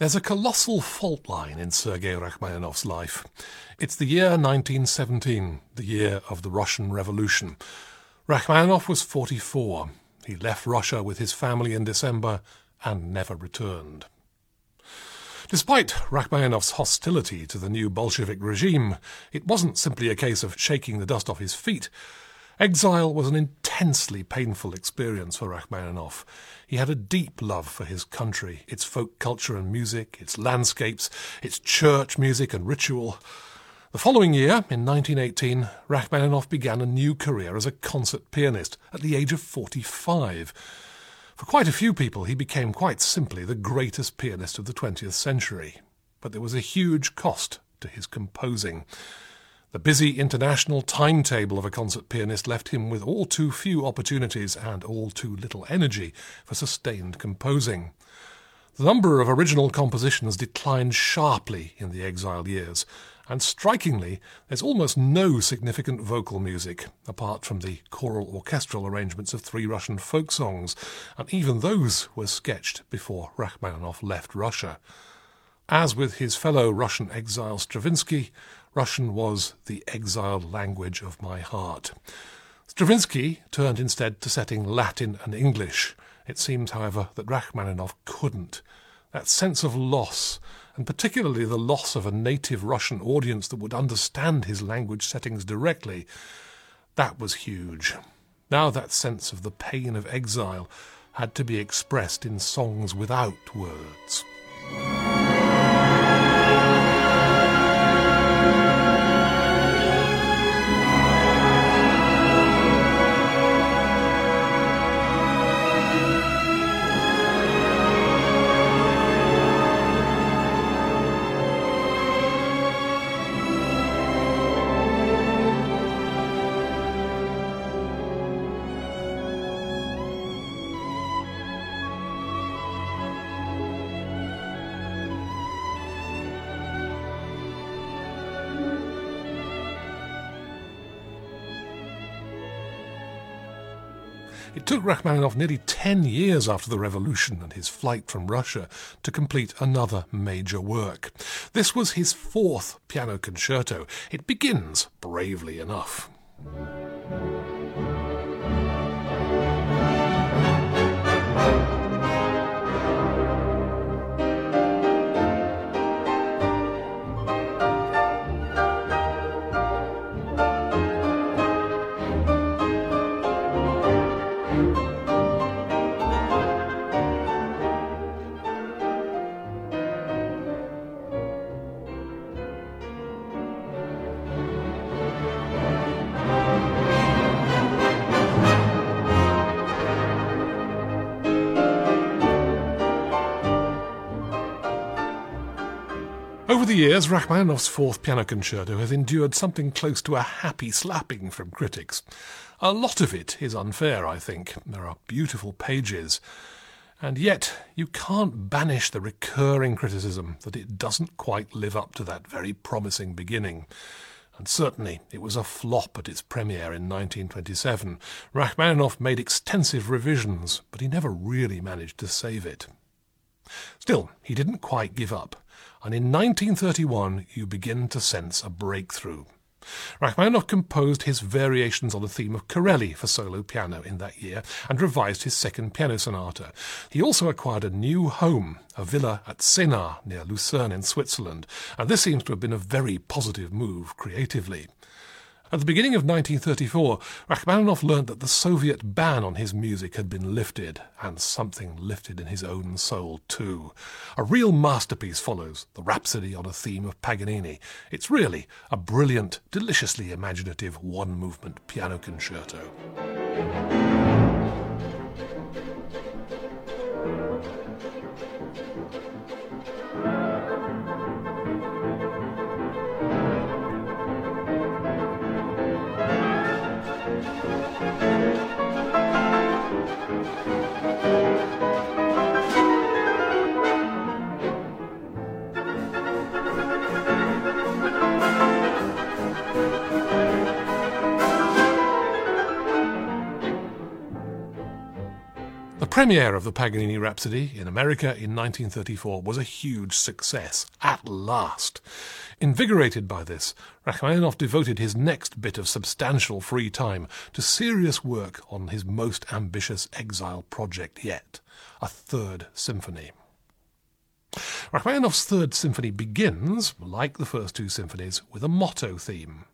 There's a colossal fault line in Sergei Rachmaninoff's life. It's the year 1917, the year of the Russian Revolution. Rachmaninoff was 44. He left Russia with his family in December and never returned. Despite Rachmaninoff's hostility to the new Bolshevik regime, it wasn't simply a case of shaking the dust off his feet. Exile was an intensely painful experience for Rachmaninoff. He had a deep love for his country, its folk culture and music, its landscapes, its church music and ritual. The following year, in 1918, Rachmaninoff began a new career as a concert pianist at the age of 45. For quite a few people, he became quite simply the greatest pianist of the 20th century. But there was a huge cost to his composing. The busy international timetable of a concert pianist left him with all too few opportunities and all too little energy for sustained composing. The number of original compositions declined sharply in the exile years, and strikingly, there's almost no significant vocal music, apart from the choral orchestral arrangements of three Russian folk songs, and even those were sketched before Rachmaninoff left Russia. As with his fellow Russian exile Stravinsky, Russian was the exiled language of my heart. Stravinsky turned instead to setting Latin and English. It seems, however, that Rachmaninoff couldn't. That sense of loss, and particularly the loss of a native Russian audience that would understand his language settings directly, that was huge. Now that sense of the pain of exile had to be expressed in songs without words. It took Rachmaninoff nearly 10 years after the revolution and his flight from Russia to complete another major work. This was his fourth piano concerto. It begins bravely enough. The years, Rachmaninoff's fourth piano concerto has endured something close to a happy slapping from critics. A lot of it is unfair, I think. There are beautiful pages. And yet, you can't banish the recurring criticism that it doesn't quite live up to that very promising beginning. And certainly, it was a flop at its premiere in 1927. Rachmaninoff made extensive revisions, but he never really managed to save it. Still, he didn't quite give up and in 1931 you begin to sense a breakthrough. Rachmaninoff composed his variations on the theme of Corelli for solo piano in that year and revised his second piano sonata. He also acquired a new home, a villa at Senar near Lucerne in Switzerland, and this seems to have been a very positive move creatively. At the beginning of 1934, Rachmaninoff learned that the Soviet ban on his music had been lifted, and something lifted in his own soul too. A real masterpiece follows, the Rhapsody on a theme of Paganini. It's really a brilliant, deliciously imaginative one-movement piano concerto. Premiere of the Paganini Rhapsody in America in 1934 was a huge success, at last. Invigorated by this, Rachmaninoff devoted his next bit of substantial free time to serious work on his most ambitious exile project yet, a third symphony. Rachmaninoff's third symphony begins, like the first two symphonies, with a motto theme.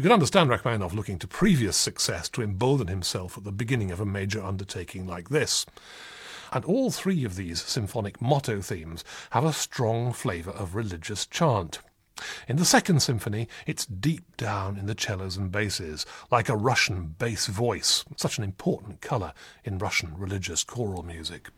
You can understand Rachmaninoff looking to previous success to embolden himself at the beginning of a major undertaking like this. And all three of these symphonic motto themes have a strong flavour of religious chant. In the second symphony, it's deep down in the cellos and basses, like a Russian bass voice, such an important colour in Russian religious choral music.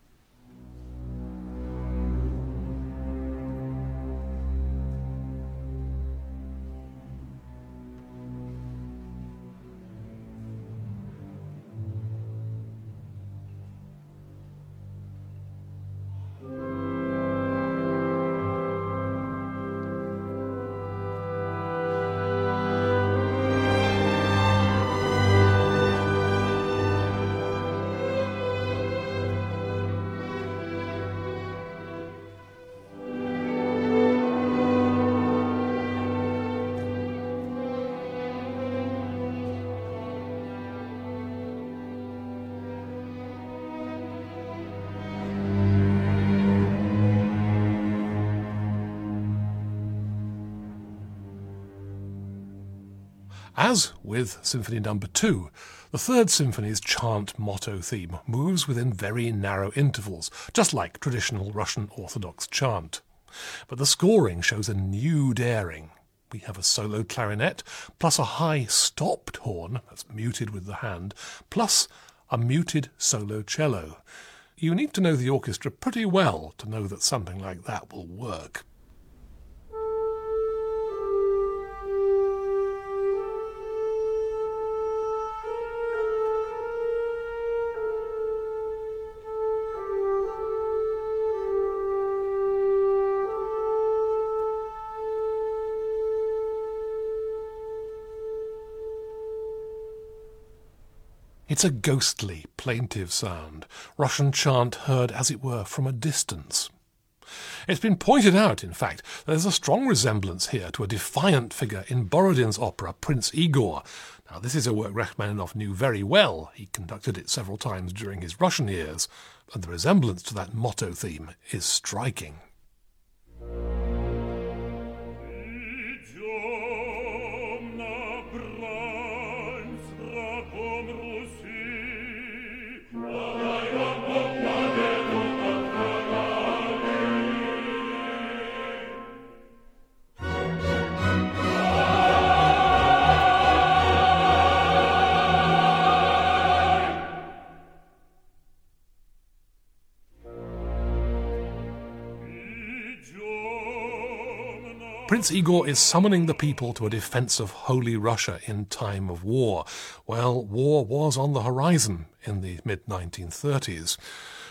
As with Symphony No. 2, the Third Symphony's chant motto theme moves within very narrow intervals, just like traditional Russian Orthodox chant. But the scoring shows a new daring. We have a solo clarinet, plus a high stopped horn, that's muted with the hand, plus a muted solo cello. You need to know the orchestra pretty well to know that something like that will work. It's a ghostly, plaintive sound, Russian chant heard, as it were, from a distance. It's been pointed out, in fact, that there's a strong resemblance here to a defiant figure in Borodin's opera Prince Igor. Now, this is a work Rachmaninoff knew very well. He conducted it several times during his Russian years, and the resemblance to that motto theme is striking. Prince Igor is summoning the people to a defense of Holy Russia in time of war. Well, war was on the horizon in the mid 1930s.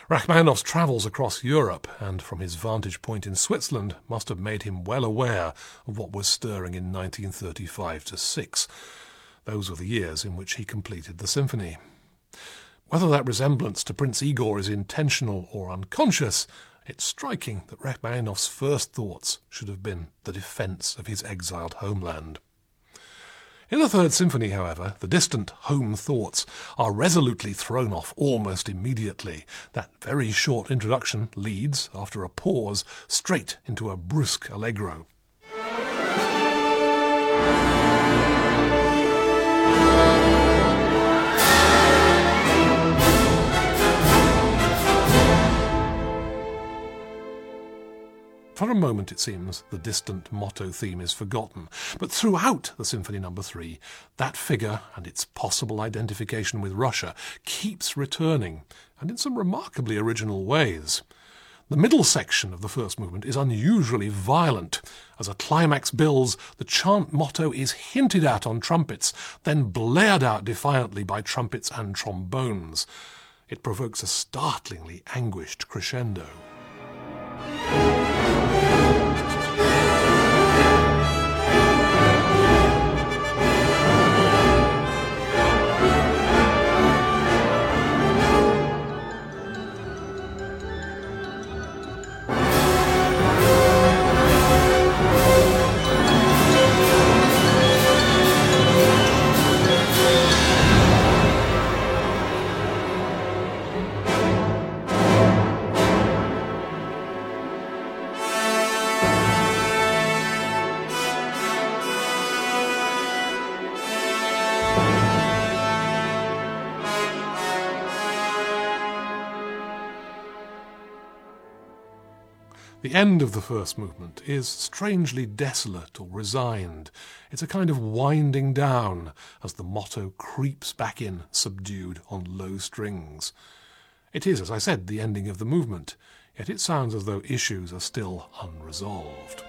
Rachmaninoff's travels across Europe and from his vantage point in Switzerland must have made him well aware of what was stirring in 1935 to 6. Those were the years in which he completed the symphony. Whether that resemblance to Prince Igor is intentional or unconscious, it's striking that Rachmaninoff's first thoughts should have been the defence of his exiled homeland. In the Third Symphony, however, the distant home thoughts are resolutely thrown off almost immediately. That very short introduction leads, after a pause, straight into a brusque allegro. For a moment, it seems, the distant motto theme is forgotten, but throughout the Symphony No. 3, that figure and its possible identification with Russia keeps returning, and in some remarkably original ways. The middle section of the first movement is unusually violent. As a climax builds, the chant motto is hinted at on trumpets, then blared out defiantly by trumpets and trombones. It provokes a startlingly anguished crescendo. End of the first movement is strangely desolate or resigned. It's a kind of winding down as the motto creeps back in, subdued on low strings. It is, as I said, the ending of the movement, yet it sounds as though issues are still unresolved.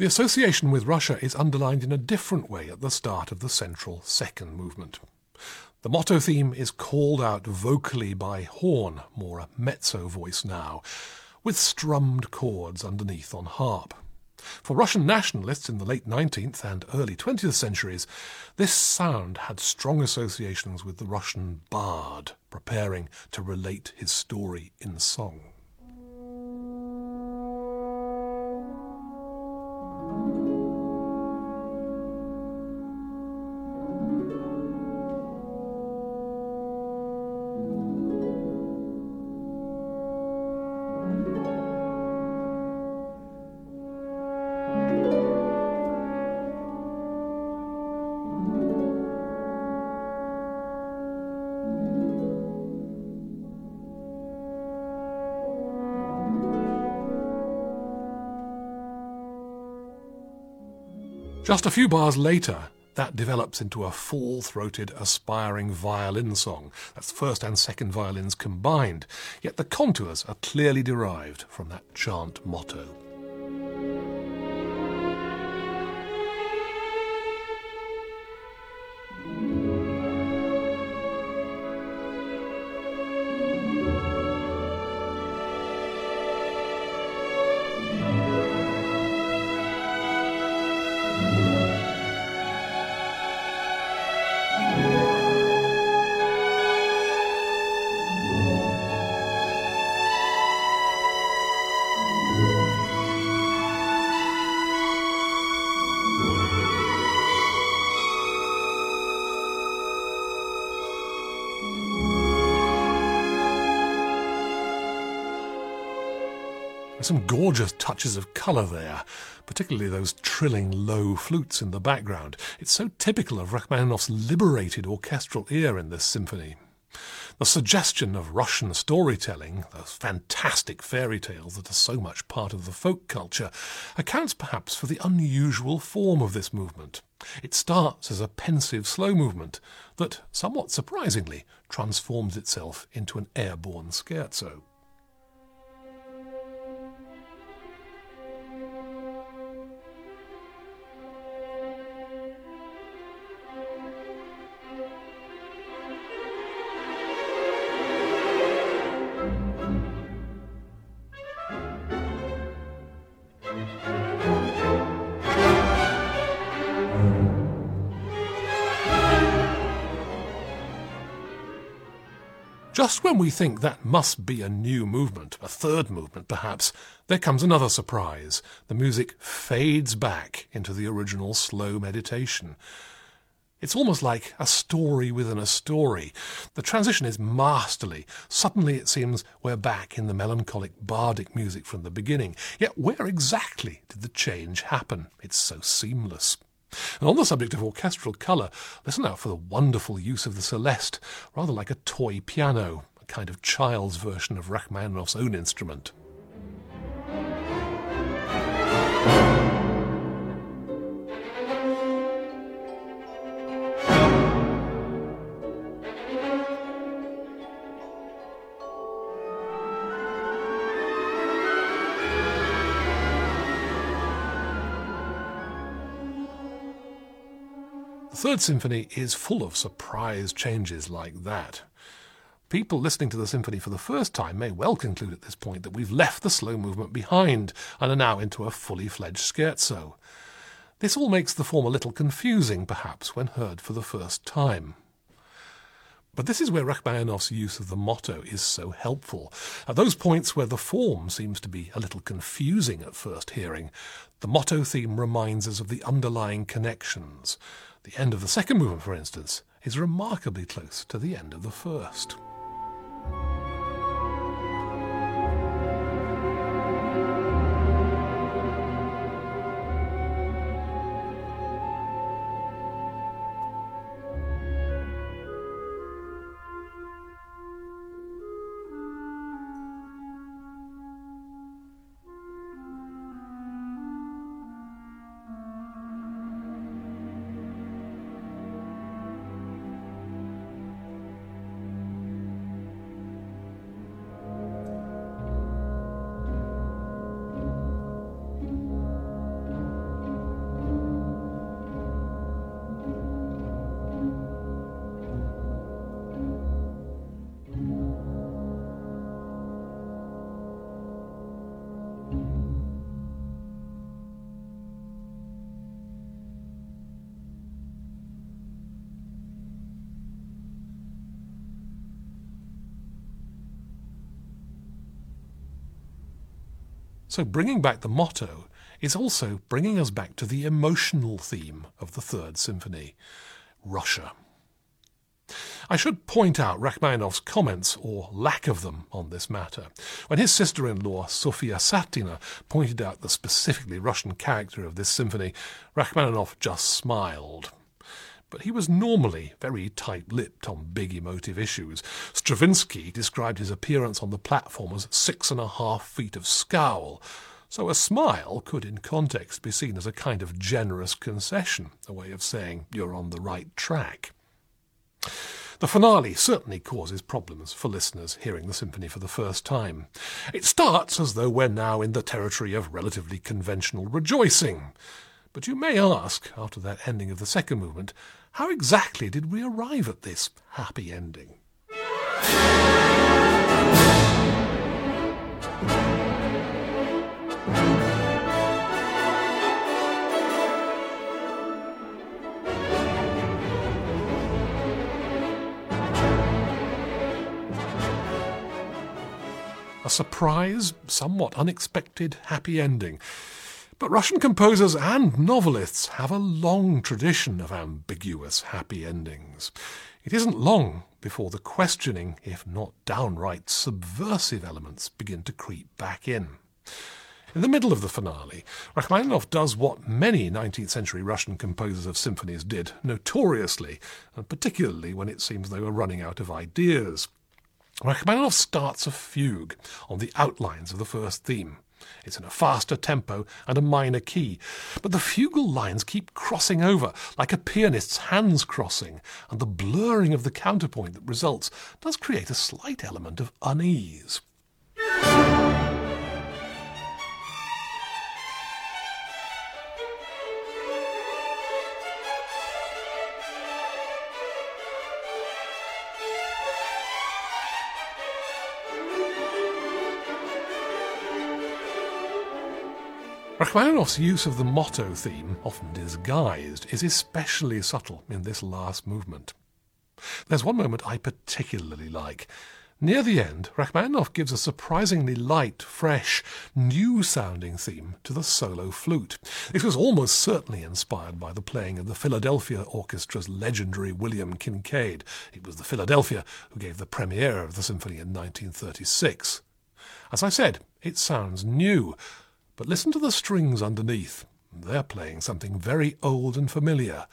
The association with Russia is underlined in a different way at the start of the central second movement. The motto theme is called out vocally by horn, more a mezzo voice now, with strummed chords underneath on harp. For Russian nationalists in the late 19th and early 20th centuries, this sound had strong associations with the Russian bard preparing to relate his story in song. Just a few bars later, that develops into a full throated, aspiring violin song. That's first and second violins combined, yet the contours are clearly derived from that chant motto. Some gorgeous touches of colour there, particularly those trilling low flutes in the background. It's so typical of Rachmaninoff's liberated orchestral ear in this symphony. The suggestion of Russian storytelling, those fantastic fairy tales that are so much part of the folk culture, accounts perhaps for the unusual form of this movement. It starts as a pensive slow movement that, somewhat surprisingly, transforms itself into an airborne scherzo. Just when we think that must be a new movement, a third movement perhaps, there comes another surprise. The music fades back into the original slow meditation. It's almost like a story within a story. The transition is masterly. Suddenly it seems we're back in the melancholic bardic music from the beginning. Yet where exactly did the change happen? It's so seamless. And on the subject of orchestral colour, listen out for the wonderful use of the celeste, rather like a toy piano, a kind of child's version of Rachmaninoff's own instrument. Third Symphony is full of surprise changes like that. People listening to the symphony for the first time may well conclude at this point that we've left the slow movement behind and are now into a fully fledged scherzo. This all makes the form a little confusing, perhaps, when heard for the first time. But this is where Rachmaninoff's use of the motto is so helpful. At those points where the form seems to be a little confusing at first hearing, the motto theme reminds us of the underlying connections. The end of the second movement, for instance, is remarkably close to the end of the first. So bringing back the motto is also bringing us back to the emotional theme of the Third Symphony Russia. I should point out Rachmaninoff's comments, or lack of them, on this matter. When his sister in law, Sofia Satina, pointed out the specifically Russian character of this symphony, Rachmaninoff just smiled but he was normally very tight lipped on big emotive issues. Stravinsky described his appearance on the platform as six and a half feet of scowl, so a smile could, in context, be seen as a kind of generous concession, a way of saying you're on the right track. The finale certainly causes problems for listeners hearing the symphony for the first time. It starts as though we're now in the territory of relatively conventional rejoicing. But you may ask, after that ending of the second movement, how exactly did we arrive at this happy ending? A surprise, somewhat unexpected happy ending. But Russian composers and novelists have a long tradition of ambiguous happy endings. It isn't long before the questioning, if not downright subversive elements begin to creep back in. In the middle of the finale, Rachmaninoff does what many 19th century Russian composers of symphonies did notoriously, and particularly when it seems they were running out of ideas. Rachmaninoff starts a fugue on the outlines of the first theme. It's in a faster tempo and a minor key, but the fugal lines keep crossing over like a pianist's hands crossing, and the blurring of the counterpoint that results does create a slight element of unease. Rachmaninoff's use of the motto theme, often disguised, is especially subtle in this last movement. There's one moment I particularly like. Near the end, Rachmaninoff gives a surprisingly light, fresh, new sounding theme to the solo flute. This was almost certainly inspired by the playing of the Philadelphia Orchestra's legendary William Kincaid. It was the Philadelphia who gave the premiere of the symphony in 1936. As I said, it sounds new, but listen to the strings underneath. They're playing something very old and familiar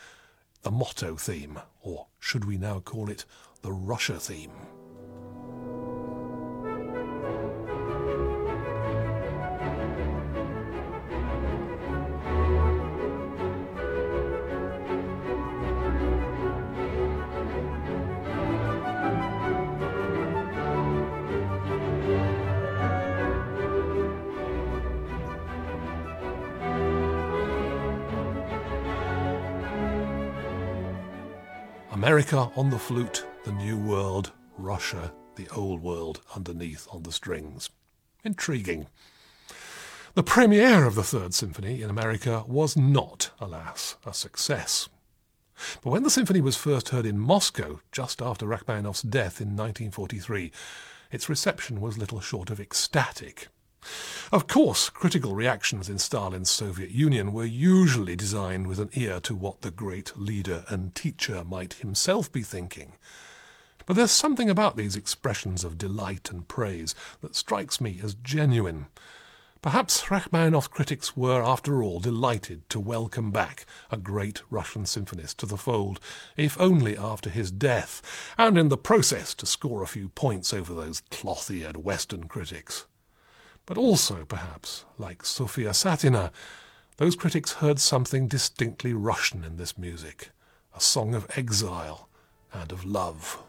the motto theme, or should we now call it the Russia theme? America on the flute, the New World, Russia the old world underneath on the strings. Intriguing. The premiere of the Third Symphony in America was not, alas, a success. But when the symphony was first heard in Moscow, just after Rachmaninoff's death in 1943, its reception was little short of ecstatic. Of course, critical reactions in Stalin's Soviet Union were usually designed with an ear to what the great leader and teacher might himself be thinking. But there's something about these expressions of delight and praise that strikes me as genuine, Perhaps Rachmaninoff's critics were, after all, delighted to welcome back a great Russian symphonist to the fold, if only after his death, and in the process to score a few points over those cloth-eared Western critics. But also, perhaps, like Sofia Satina, those critics heard something distinctly Russian in this music, a song of exile and of love.